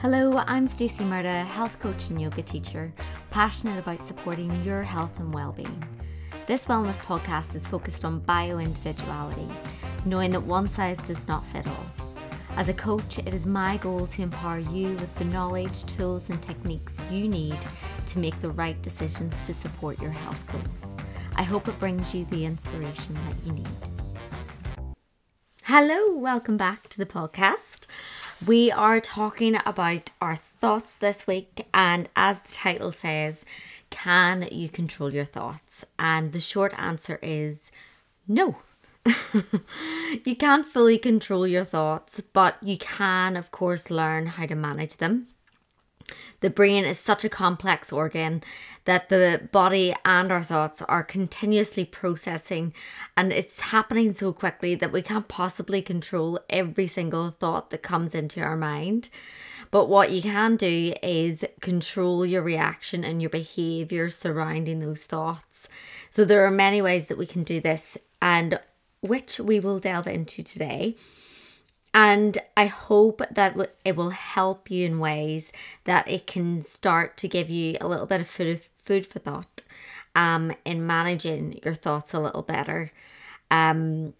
Hello, I'm Stacey Murda, health coach and yoga teacher, passionate about supporting your health and well-being. This wellness podcast is focused on bio-individuality, knowing that one size does not fit all. As a coach, it is my goal to empower you with the knowledge, tools, and techniques you need to make the right decisions to support your health goals. I hope it brings you the inspiration that you need. Hello, welcome back to the podcast. We are talking about our thoughts this week, and as the title says, can you control your thoughts? And the short answer is no. you can't fully control your thoughts, but you can, of course, learn how to manage them. The brain is such a complex organ that the body and our thoughts are continuously processing, and it's happening so quickly that we can't possibly control every single thought that comes into our mind. But what you can do is control your reaction and your behavior surrounding those thoughts. So, there are many ways that we can do this, and which we will delve into today. And I hope that it will help you in ways that it can start to give you a little bit of food, food for thought um, in managing your thoughts a little better. Um,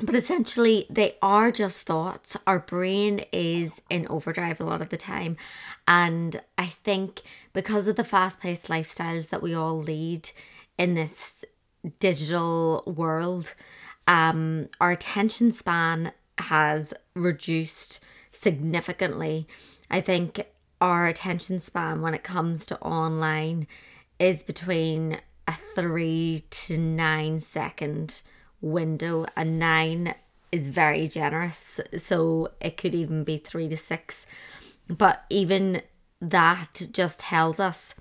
but essentially, they are just thoughts. Our brain is in overdrive a lot of the time. And I think because of the fast paced lifestyles that we all lead in this digital world, um, our attention span has reduced significantly. I think our attention span when it comes to online is between a three to nine second window. A nine is very generous, so it could even be three to six. But even that just tells us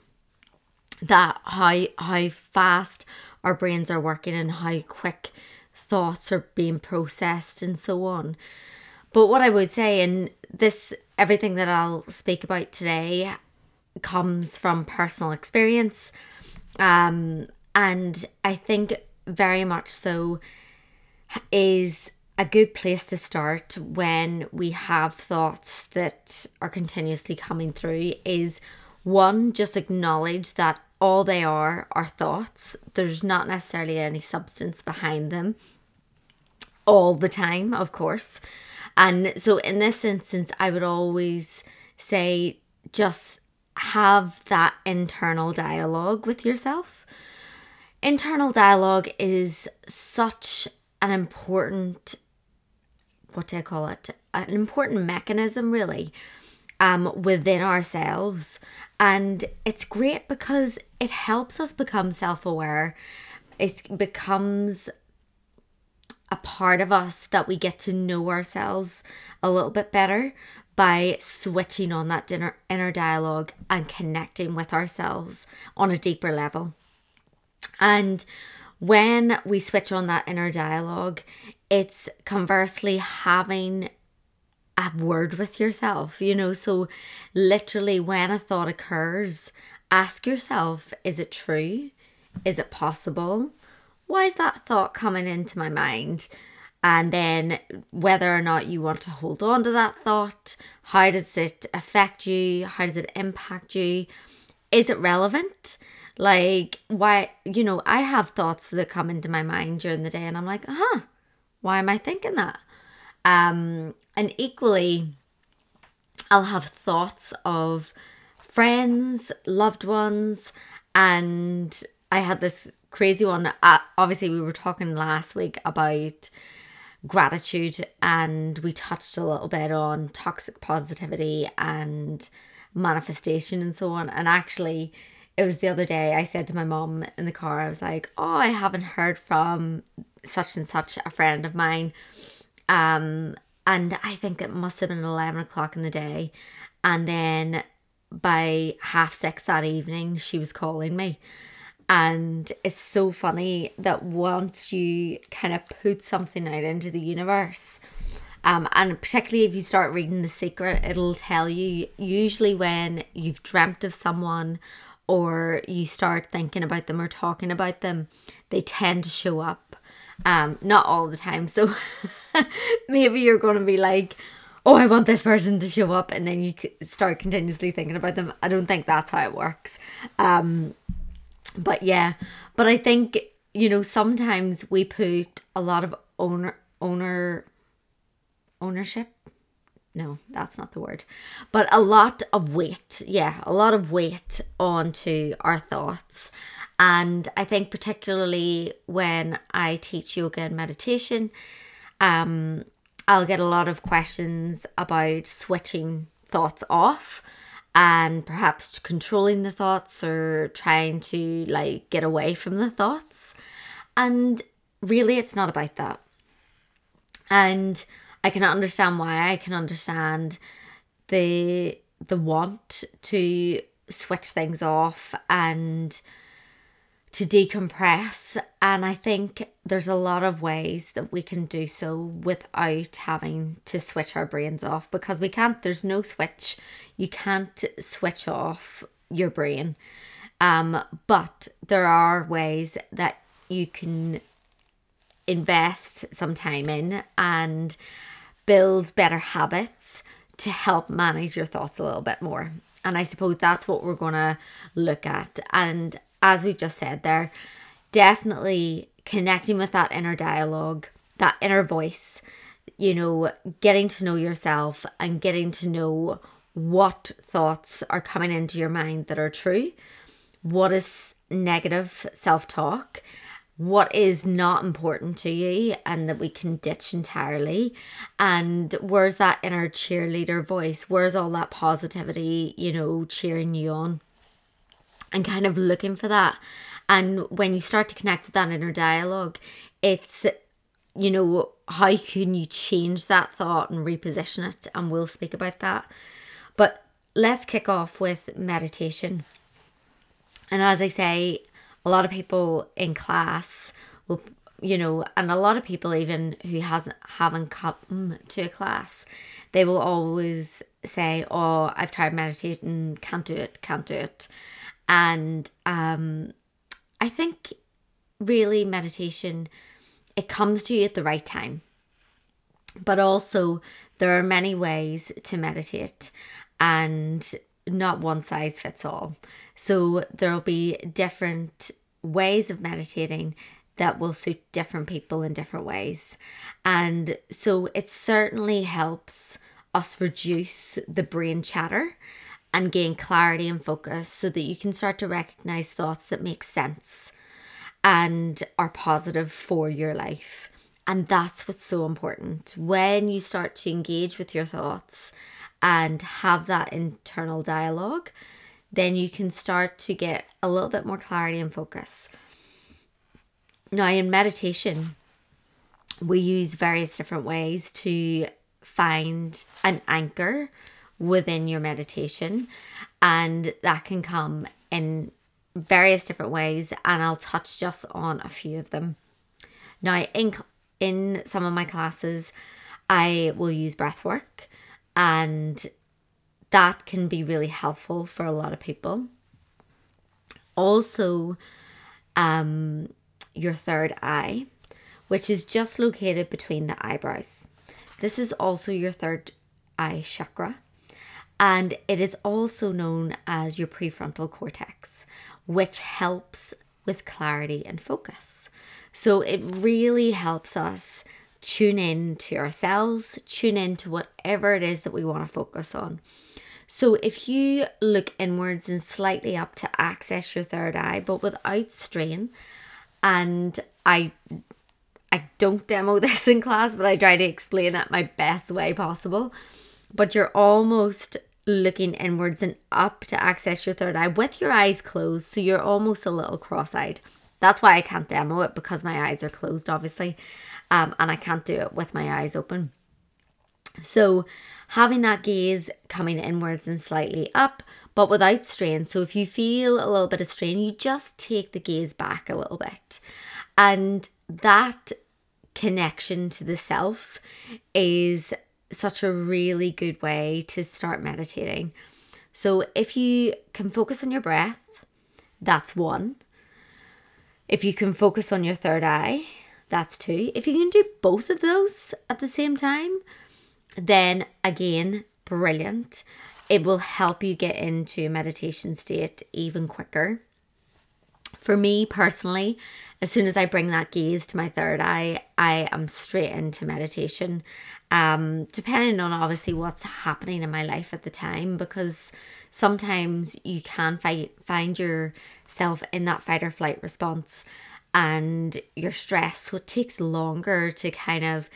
that how how fast our brains are working and how quick thoughts are being processed and so on. But what I would say, and this, everything that I'll speak about today comes from personal experience. Um, and I think very much so is a good place to start when we have thoughts that are continuously coming through is one, just acknowledge that all they are are thoughts. There's not necessarily any substance behind them all the time, of course. And so in this instance, I would always say just have that internal dialogue with yourself. Internal dialogue is such an important, what do I call it? An important mechanism, really, um, within ourselves. And it's great because it helps us become self aware. It becomes a part of us that we get to know ourselves a little bit better by switching on that inner, inner dialogue and connecting with ourselves on a deeper level. And when we switch on that inner dialogue, it's conversely having a word with yourself, you know. So, literally, when a thought occurs, ask yourself is it true? Is it possible? Why is that thought coming into my mind? And then whether or not you want to hold on to that thought, how does it affect you? How does it impact you? Is it relevant? Like, why, you know, I have thoughts that come into my mind during the day and I'm like, huh, why am I thinking that? Um, and equally, I'll have thoughts of friends, loved ones, and I had this crazy one. Uh, obviously, we were talking last week about gratitude and we touched a little bit on toxic positivity and manifestation and so on. And actually, it was the other day I said to my mom in the car, I was like, Oh, I haven't heard from such and such a friend of mine. Um, and I think it must have been 11 o'clock in the day. And then by half six that evening, she was calling me. And it's so funny that once you kind of put something out into the universe, um, and particularly if you start reading The Secret, it'll tell you usually when you've dreamt of someone or you start thinking about them or talking about them, they tend to show up. Um, not all the time. So maybe you're going to be like, oh, I want this person to show up, and then you start continuously thinking about them. I don't think that's how it works. Um, but yeah, but I think you know sometimes we put a lot of owner owner ownership no, that's not the word. But a lot of weight, yeah, a lot of weight onto our thoughts. And I think particularly when I teach yoga and meditation, um, I'll get a lot of questions about switching thoughts off and perhaps controlling the thoughts or trying to like get away from the thoughts. And really it's not about that. And I can understand why. I can understand the the want to switch things off and to decompress and I think there's a lot of ways that we can do so without having to switch our brains off because we can't there's no switch you can't switch off your brain um but there are ways that you can invest some time in and build better habits to help manage your thoughts a little bit more. And I suppose that's what we're going to look at. And as we've just said there, definitely connecting with that inner dialogue, that inner voice, you know, getting to know yourself and getting to know what thoughts are coming into your mind that are true, what is negative self talk, what is not important to you and that we can ditch entirely? And where's that inner cheerleader voice? Where's all that positivity you know cheering you on and kind of looking for that. And when you start to connect with that inner dialogue it's you know how can you change that thought and reposition it? And we'll speak about that. But let's kick off with meditation. And as i say a lot of people in class will you know and a lot of people even who hasn't haven't come to a class they will always say oh i've tried meditating. Can't do it. Can't do it and um i think really meditation it comes to you at the right time but also there are many ways to meditate and not one size fits all. So there'll be different ways of meditating that will suit different people in different ways. And so it certainly helps us reduce the brain chatter and gain clarity and focus so that you can start to recognize thoughts that make sense and are positive for your life. And that's what's so important. When you start to engage with your thoughts and have that internal dialogue, then you can start to get a little bit more clarity and focus. Now, in meditation, we use various different ways to find an anchor within your meditation, and that can come in various different ways, and I'll touch just on a few of them. Now, in in some of my classes, I will use breath work and that can be really helpful for a lot of people. Also, um, your third eye, which is just located between the eyebrows. This is also your third eye chakra, and it is also known as your prefrontal cortex, which helps with clarity and focus. So it really helps us tune in to ourselves, tune in to whatever it is that we want to focus on. So if you look inwards and slightly up to access your third eye, but without strain, and I I don't demo this in class, but I try to explain it my best way possible. But you're almost looking inwards and up to access your third eye with your eyes closed, so you're almost a little cross-eyed. That's why I can't demo it because my eyes are closed, obviously um, and I can't do it with my eyes open. So, having that gaze coming inwards and slightly up, but without strain. So, if you feel a little bit of strain, you just take the gaze back a little bit. And that connection to the self is such a really good way to start meditating. So, if you can focus on your breath, that's one. If you can focus on your third eye, that's two. If you can do both of those at the same time, then again, brilliant. It will help you get into a meditation state even quicker. For me personally, as soon as I bring that gaze to my third eye, I am straight into meditation. Um, depending on obviously what's happening in my life at the time, because sometimes you can fight, find yourself in that fight or flight response and you're stressed. So it takes longer to kind of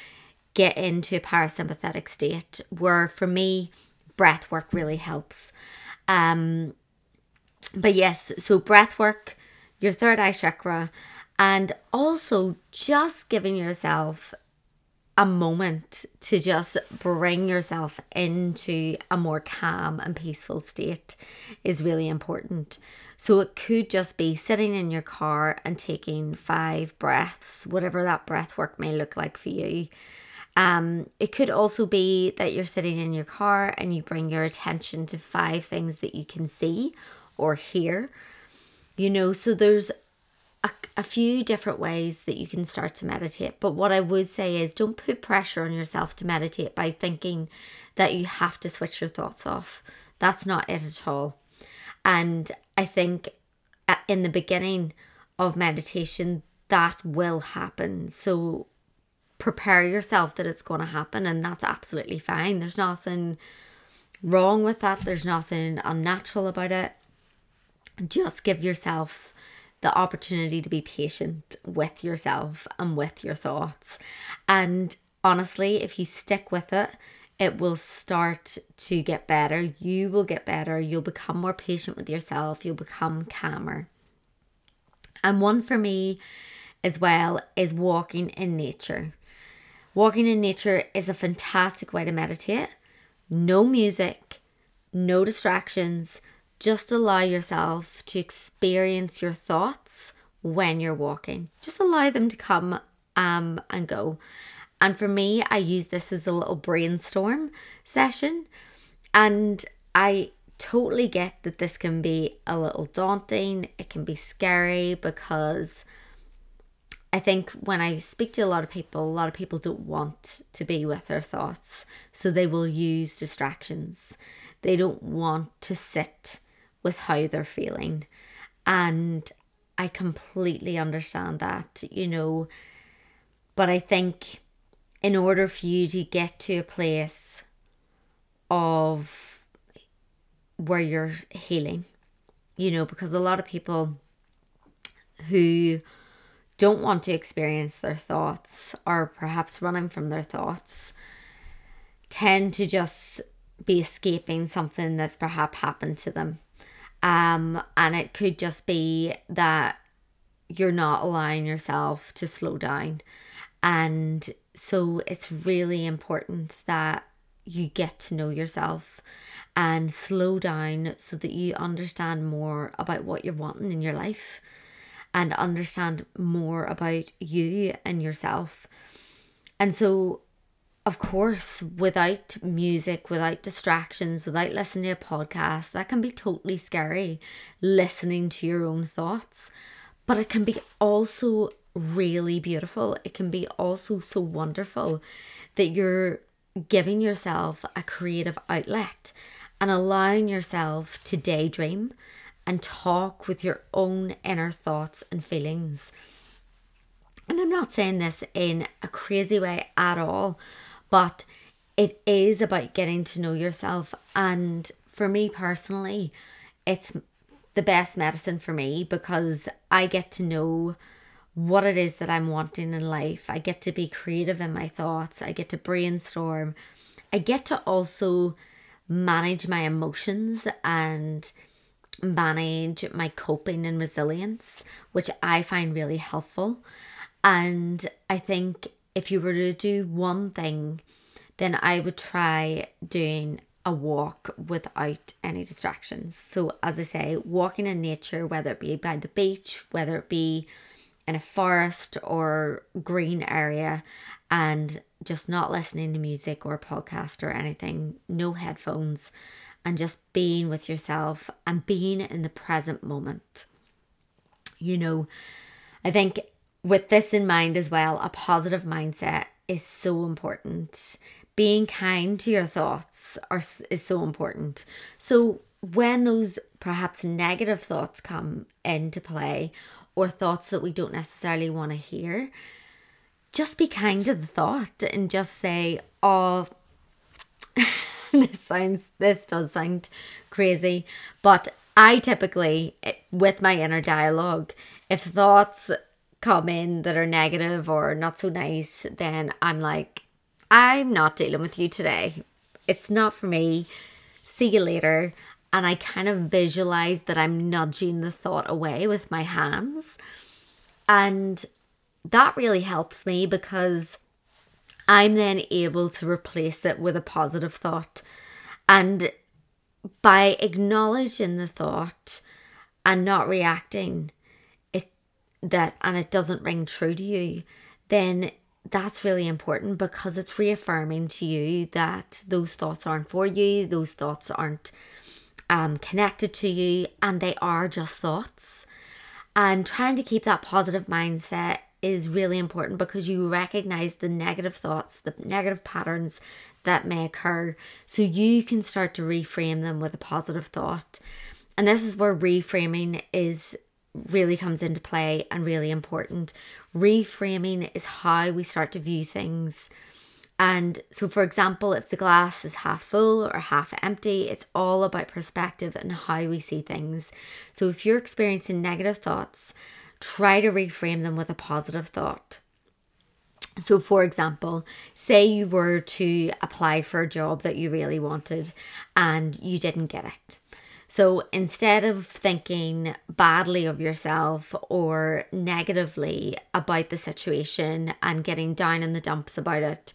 get into a parasympathetic state where for me breath work really helps um but yes so breath work your third eye chakra and also just giving yourself a moment to just bring yourself into a more calm and peaceful state is really important. So it could just be sitting in your car and taking five breaths, whatever that breath work may look like for you. Um, it could also be that you're sitting in your car and you bring your attention to five things that you can see or hear. You know, so there's a, a few different ways that you can start to meditate. But what I would say is don't put pressure on yourself to meditate by thinking that you have to switch your thoughts off. That's not it at all. And I think uh, in the beginning of meditation, that will happen. So prepare yourself that it's going to happen and that's absolutely fine there's nothing wrong with that there's nothing unnatural about it just give yourself the opportunity to be patient with yourself and with your thoughts. And honestly if you stick with it it will start to get better. You will get better. You'll become more patient with yourself. You'll become calmer. And one for me as well is walking in nature. Walking in nature is a fantastic way to meditate. No music, no distractions. Just allow yourself to experience your thoughts when you're walking. Just allow them to come um, and go. And for me, I use this as a little brainstorm session. And I totally get that this can be a little daunting, it can be scary because I think when I speak to a lot of people, a lot of people don't want to be with their thoughts. So they will use distractions. They don't want to sit with how they're feeling. And I completely understand that, you know. But I think in order for you to get to a place of where you're healing, you know, because a lot of people who don't want to experience their thoughts or perhaps running from their thoughts tend to just be escaping something that's perhaps happened to them. Um, and it could just be that you're not allowing yourself to slow down. And so it's really important that you get to know yourself and slow down so that you understand more about what you're wanting in your life and understand more about you and yourself. And so, of course, without music, without distractions, without listening to a podcast, that can be totally scary listening to your own thoughts. But it can be also really beautiful. It can be also so wonderful that you're giving yourself a creative outlet and allowing yourself to daydream and talk with your own inner thoughts and feelings. And I'm not saying this in a crazy way at all, but it is about getting to know yourself. And for me personally, it's the best medicine for me because I get to know what it is that I'm wanting in life. I get to be creative in my thoughts. I get to brainstorm. I get to also manage my emotions and manage my coping and resilience, which I find really helpful. And I think if you were to do one thing, then I would try doing a walk without any distractions. So, as I say, walking in nature, whether it be by the beach, whether it be in a forest or green area, and just not listening to music or podcast or anything, no headphones, and just being with yourself and being in the present moment. You know, I think with this in mind as well, a positive mindset is so important being kind to your thoughts are is so important. So when those perhaps negative thoughts come into play or thoughts that we don't necessarily want to hear, just be kind to the thought and just say, "Oh, this sounds this does sound crazy, but I typically eh, with my inner dialogue, if thoughts come in that are negative or not so nice, then I'm like, I'm not dealing with you today. It's not for me. See you later. And I kind of visualize that I'm nudging the thought away with my hands. And that really helps me because I'm then able to replace it with a positive thought. And by acknowledging the thought and not reacting, that and it doesn't ring true to you, then that's really important because it's reaffirming to you that those thoughts aren't for you, those thoughts aren't um, connected to you, and they are just thoughts. And trying to keep that positive mindset is really important because you recognize the negative thoughts, the negative patterns that may occur, so you can start to reframe them with a positive thought. And this is where reframing is really comes into play and really important. Reframing is how we start to view things. And so, for example, if the glass is half full or half empty, it's all about perspective and how we see things. So, if you're experiencing negative thoughts, try to reframe them with a positive thought. So, for example, say you were to apply for a job that you really wanted and you didn't get it. So, instead of thinking badly of yourself or negatively about the situation and getting down in the dumps about it,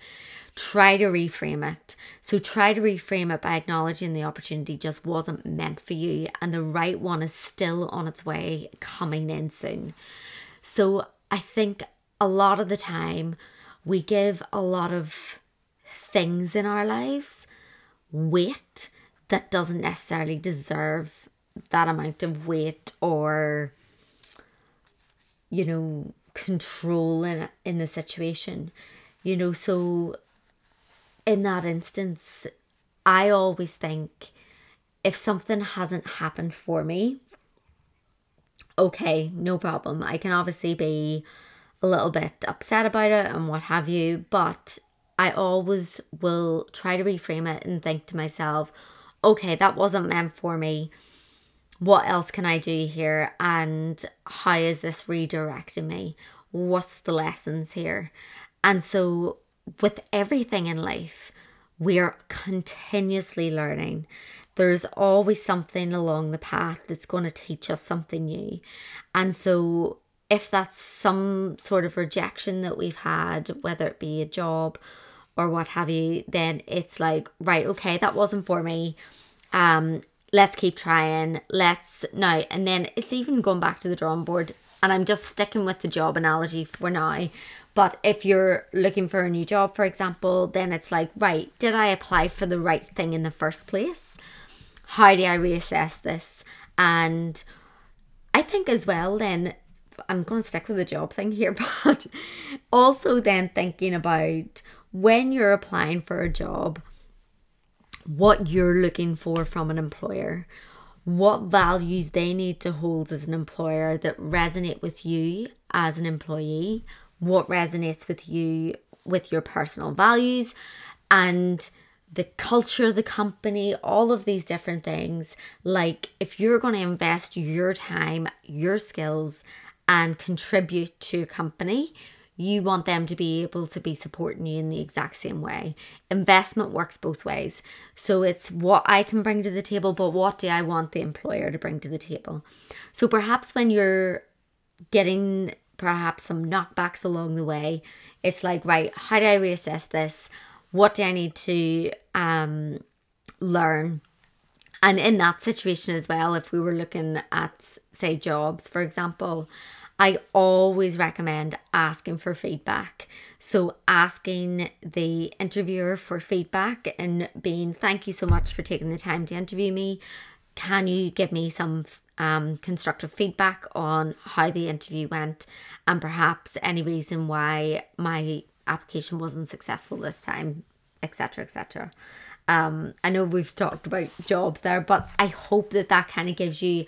try to reframe it. So try to reframe it by acknowledging the opportunity just wasn't meant for you and the right one is still on its way coming in soon. So I think a lot of the time we give a lot of things in our lives weight that doesn't necessarily deserve that amount of weight or you know control in in the situation you know so in that instance, I always think if something hasn't happened for me, okay, no problem. I can obviously be a little bit upset about it and what have you, but I always will try to reframe it and think to myself, okay, that wasn't meant for me. What else can I do here? And how is this redirecting me? What's the lessons here? And so with everything in life, we are continuously learning. There's always something along the path that's going to teach us something new. And so, if that's some sort of rejection that we've had, whether it be a job or what have you, then it's like, right, okay, that wasn't for me. Um, let's keep trying. Let's now, and then it's even going back to the drawing board. And I'm just sticking with the job analogy for now. But if you're looking for a new job, for example, then it's like, right, did I apply for the right thing in the first place? How do I reassess this? And I think as well, then I'm going to stick with the job thing here, but also then thinking about when you're applying for a job, what you're looking for from an employer, what values they need to hold as an employer that resonate with you as an employee what resonates with you with your personal values and the culture of the company, all of these different things. Like, if you're going to invest your time, your skills, and contribute to a company, you want them to be able to be supporting you in the exact same way. Investment works both ways. So it's what I can bring to the table, but what do I want the employer to bring to the table? So perhaps when you're getting perhaps some knockbacks along the way. It's like, right, how do I reassess this? What do I need to um, learn? And in that situation as well, if we were looking at, say, jobs, for example, I always recommend asking for feedback. So, asking the interviewer for feedback and being, thank you so much for taking the time to interview me. Can you give me some um, constructive feedback on how the interview went and perhaps any reason why my application wasn't successful this time, etc etc um i know we've talked about jobs there but i hope that that kind of gives you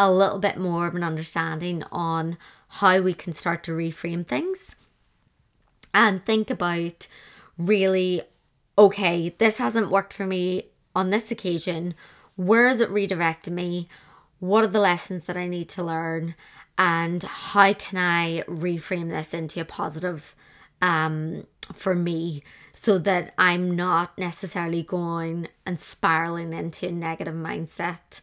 a little bit more of an understanding on how we can start to reframe things and think about really okay this hasn't worked for me on this occasion. Where is it redirecting me? What are the lessons that i need to learn? And how can i reframe this into a positive um, for me so that i'm not necessarily going and spiraling into a negative mindset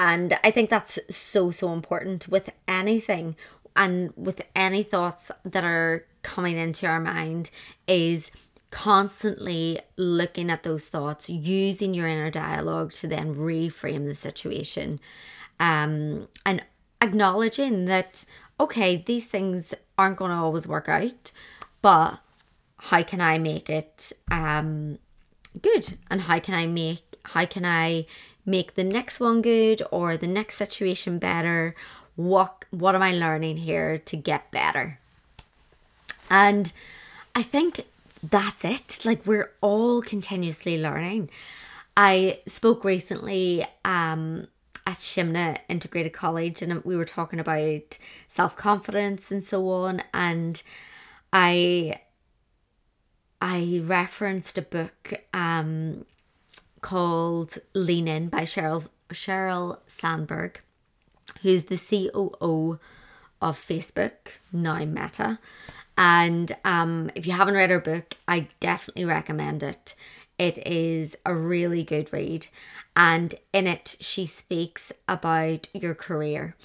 and i think that's so so important with anything and with any thoughts that are coming into our mind is constantly looking at those thoughts, using your inner dialogue to then reframe the situation, um, and acknowledging that okay, these things aren't going to always work out, but how can I make it um, good, and how can I make how can I make the next one good or the next situation better? What what am I learning here to get better? And I think that's it. Like we're all continuously learning. I spoke recently um, at Shimna Integrated College and we were talking about self confidence and so on. And I I referenced a book um, called Lean In by Cheryl, Sheryl Sandberg, who's the COO of Facebook, now Meta. And um, if you haven't read her book, I definitely recommend it. It is a really good read. And in it, she speaks about your career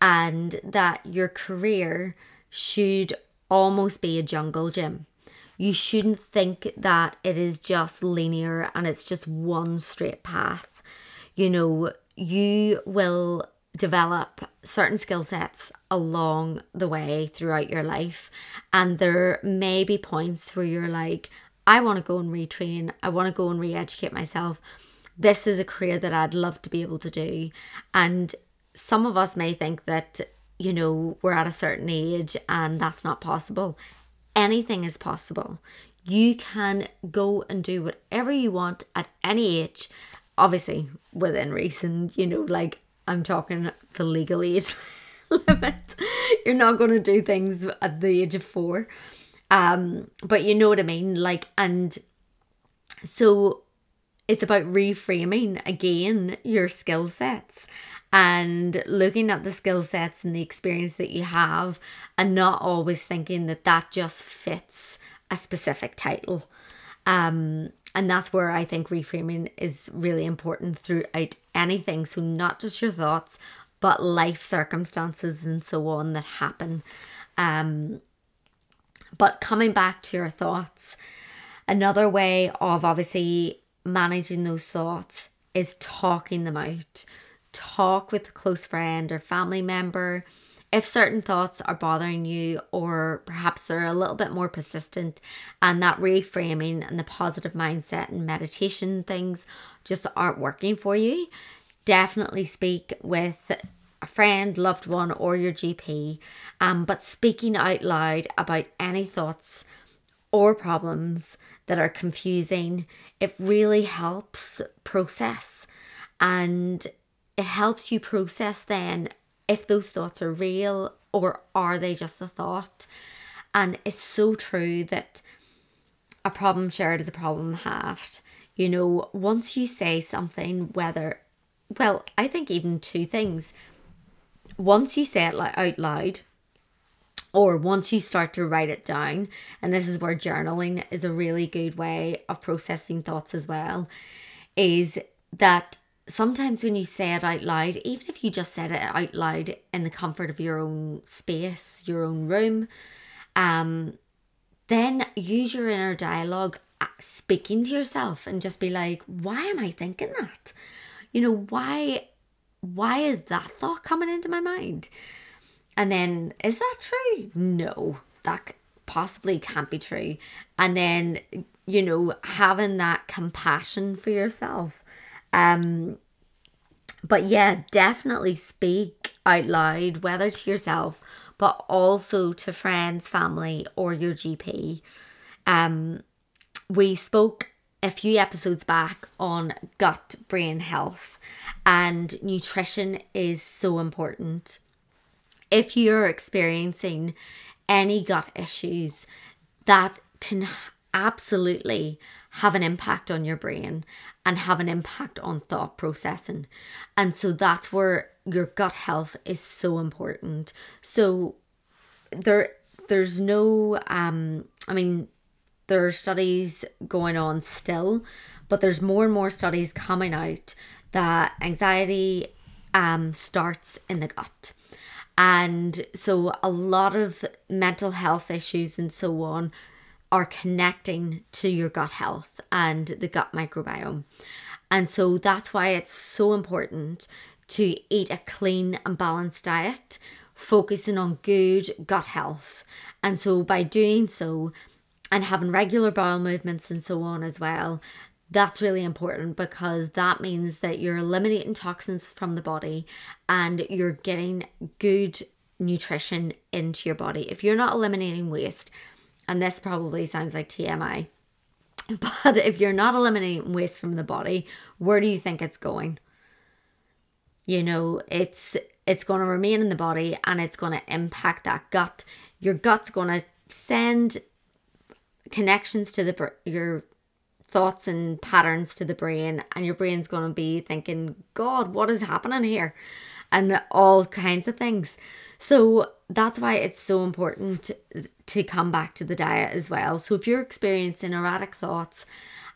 and that your career should almost be a jungle gym. You shouldn't think that it is just linear and it's just one straight path. You know, you will develop certain skill sets along the way throughout your life. And there may be points where you're like, I want to go and retrain, I want to go and re educate myself. This is a career that I'd love to be able to do. And some of us may think that, you know, we're at a certain age and that's not possible. Anything is possible. You can go and do whatever you want at any age, obviously within reason, you know, like I'm talking the legal age limit. You're not going to do things at the age of four. Um, but you know what I mean? Like, and so it's about reframing again your skill sets and looking at the skill sets and the experience that you have and not always thinking that that just fits a specific title. Um, and that's where I think reframing is really important throughout anything. So, not just your thoughts, but life circumstances and so on that happen. Um, but coming back to your thoughts, another way of obviously managing those thoughts is talking them out. Talk with a close friend or family member if certain thoughts are bothering you, or perhaps they're a little bit more persistent, and that reframing and the positive mindset and meditation things just aren't working for you, definitely speak with a friend, loved one, or your GP. Um, but speaking out loud about any thoughts or problems that are confusing, it really helps process and it helps you process then if those thoughts are real or are they just a thought. And it's so true that a problem shared is a problem halved. You know, once you say something, whether, well, I think even two things. Once you say it out loud, or once you start to write it down, and this is where journaling is a really good way of processing thoughts as well, is that sometimes when you say it out loud, even if you just said it out loud in the comfort of your own space, your own room, um, then use your inner dialogue uh, speaking to yourself and just be like, why am I thinking that? You know, why why is that thought coming into my mind? And then is that true? No, that possibly can't be true. And then, you know, having that compassion for yourself um, but yeah, definitely speak out loud, whether to yourself, but also to friends, family, or your GP. Um, we spoke a few episodes back on gut brain health, and nutrition is so important. If you're experiencing any gut issues, that can absolutely have an impact on your brain and have an impact on thought processing. And so that's where your gut health is so important. So there there's no um I mean there are studies going on still, but there's more and more studies coming out that anxiety um starts in the gut. And so a lot of mental health issues and so on are connecting to your gut health and the gut microbiome. And so that's why it's so important to eat a clean and balanced diet, focusing on good gut health. And so by doing so and having regular bowel movements and so on as well, that's really important because that means that you're eliminating toxins from the body and you're getting good nutrition into your body. If you're not eliminating waste, and this probably sounds like TMI, but if you're not eliminating waste from the body, where do you think it's going? You know, it's it's going to remain in the body and it's going to impact that gut. Your gut's going to send connections to the your thoughts and patterns to the brain and your brain's going to be thinking, "God, what is happening here?" And all kinds of things. So that's why it's so important to come back to the diet as well. So if you're experiencing erratic thoughts,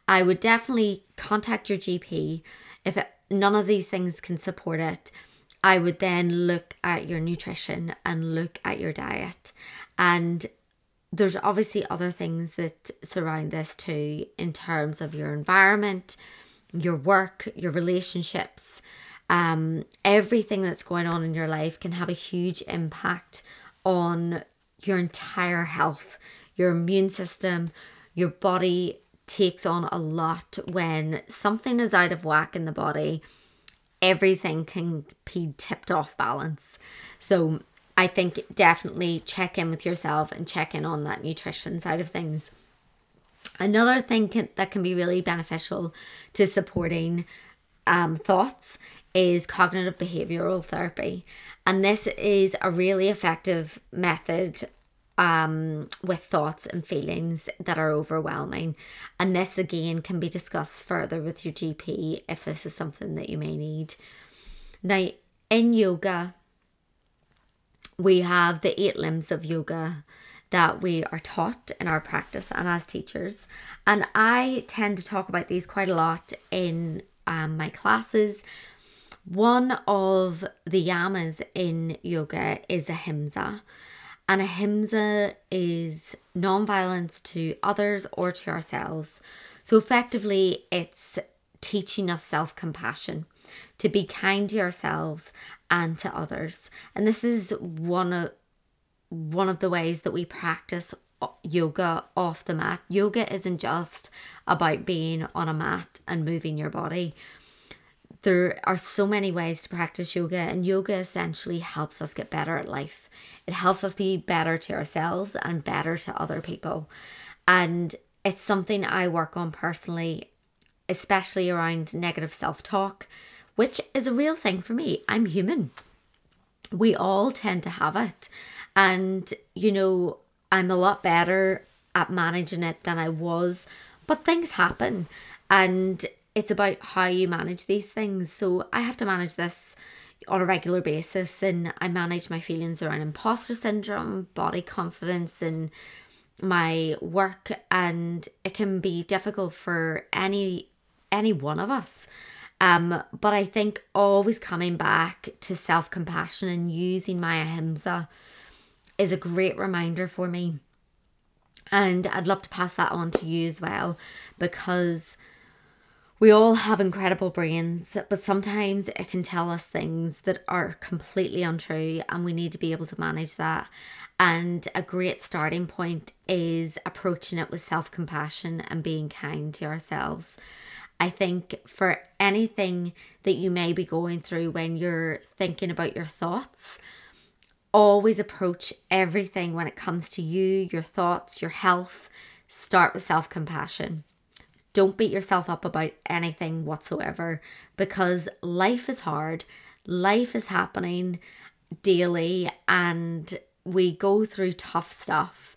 I would definitely contact your GP. If it, none of these things can support it, I would then look at your nutrition and look at your diet. And there's obviously other things that surround this too, in terms of your environment, your work, your relationships, um, everything that's going on in your life can have a huge impact on your entire health, your immune system, your body takes on a lot when something is out of whack in the body. Everything can be tipped off balance. So, I think definitely check in with yourself and check in on that nutrition side of things. Another thing can, that can be really beneficial to supporting um, thoughts is cognitive behavioral therapy. And this is a really effective method um, with thoughts and feelings that are overwhelming. And this again can be discussed further with your GP if this is something that you may need. Now, in yoga, we have the eight limbs of yoga that we are taught in our practice and as teachers. And I tend to talk about these quite a lot in um, my classes one of the yamas in yoga is ahimsa. And ahimsa is non-violence to others or to ourselves. So effectively, it's teaching us self-compassion, to be kind to ourselves and to others. And this is one of one of the ways that we practice yoga off the mat. Yoga isn't just about being on a mat and moving your body there are so many ways to practice yoga, and yoga essentially helps us get better at life. It helps us be better to ourselves and better to other people. And it's something I work on personally, especially around negative self talk, which is a real thing for me. I'm human. We all tend to have it. And, you know, I'm a lot better at managing it than I was, but things happen. And it's about how you manage these things. So I have to manage this on a regular basis and I manage my feelings around imposter syndrome, body confidence and my work and it can be difficult for any any one of us. Um, but I think always coming back to self-compassion and using my ahimsa is a great reminder for me. And I'd love to pass that on to you as well because we all have incredible brains, but sometimes it can tell us things that are completely untrue, and we need to be able to manage that. And a great starting point is approaching it with self compassion and being kind to ourselves. I think for anything that you may be going through when you're thinking about your thoughts, always approach everything when it comes to you, your thoughts, your health, start with self compassion. Don't beat yourself up about anything whatsoever because life is hard, life is happening daily, and we go through tough stuff.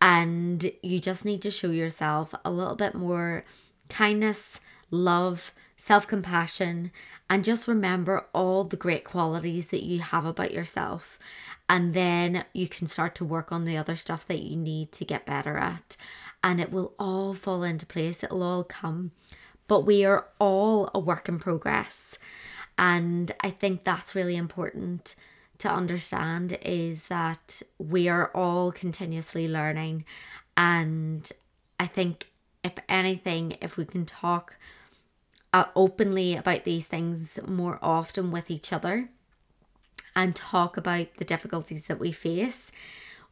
And you just need to show yourself a little bit more kindness, love, self compassion, and just remember all the great qualities that you have about yourself. And then you can start to work on the other stuff that you need to get better at. And it will all fall into place, it'll all come. But we are all a work in progress. And I think that's really important to understand is that we are all continuously learning. And I think, if anything, if we can talk uh, openly about these things more often with each other and talk about the difficulties that we face,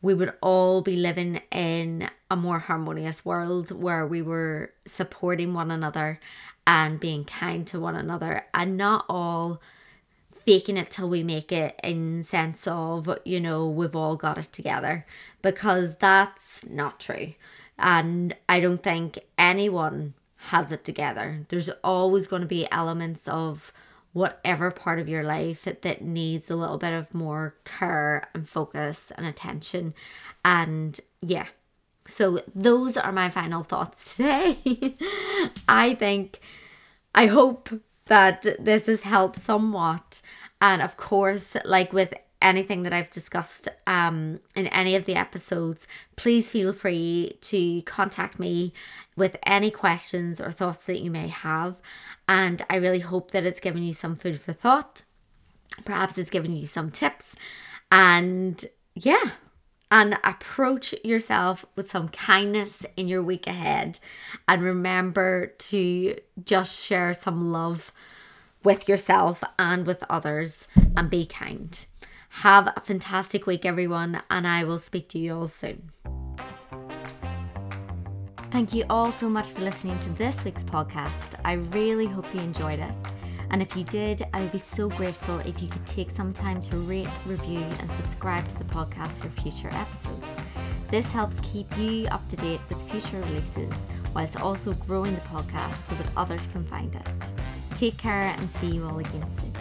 we would all be living in a more harmonious world where we were supporting one another and being kind to one another and not all faking it till we make it in sense of you know we've all got it together because that's not true. And i don't think anyone has it together. There's always going to be elements of whatever part of your life that, that needs a little bit of more care and focus and attention and yeah so those are my final thoughts today i think i hope that this has helped somewhat. And of course, like with anything that I've discussed um, in any of the episodes, please feel free to contact me with any questions or thoughts that you may have. And I really hope that it's given you some food for thought. Perhaps it's given you some tips. And yeah, and approach yourself with some kindness in your week ahead. And remember to just share some love with yourself and with others and be kind. Have a fantastic week, everyone, and I will speak to you all soon. Thank you all so much for listening to this week's podcast. I really hope you enjoyed it. And if you did, I would be so grateful if you could take some time to rate, review, and subscribe to the podcast for future episodes. This helps keep you up to date with future releases, whilst also growing the podcast so that others can find it. Take care and see you all again soon.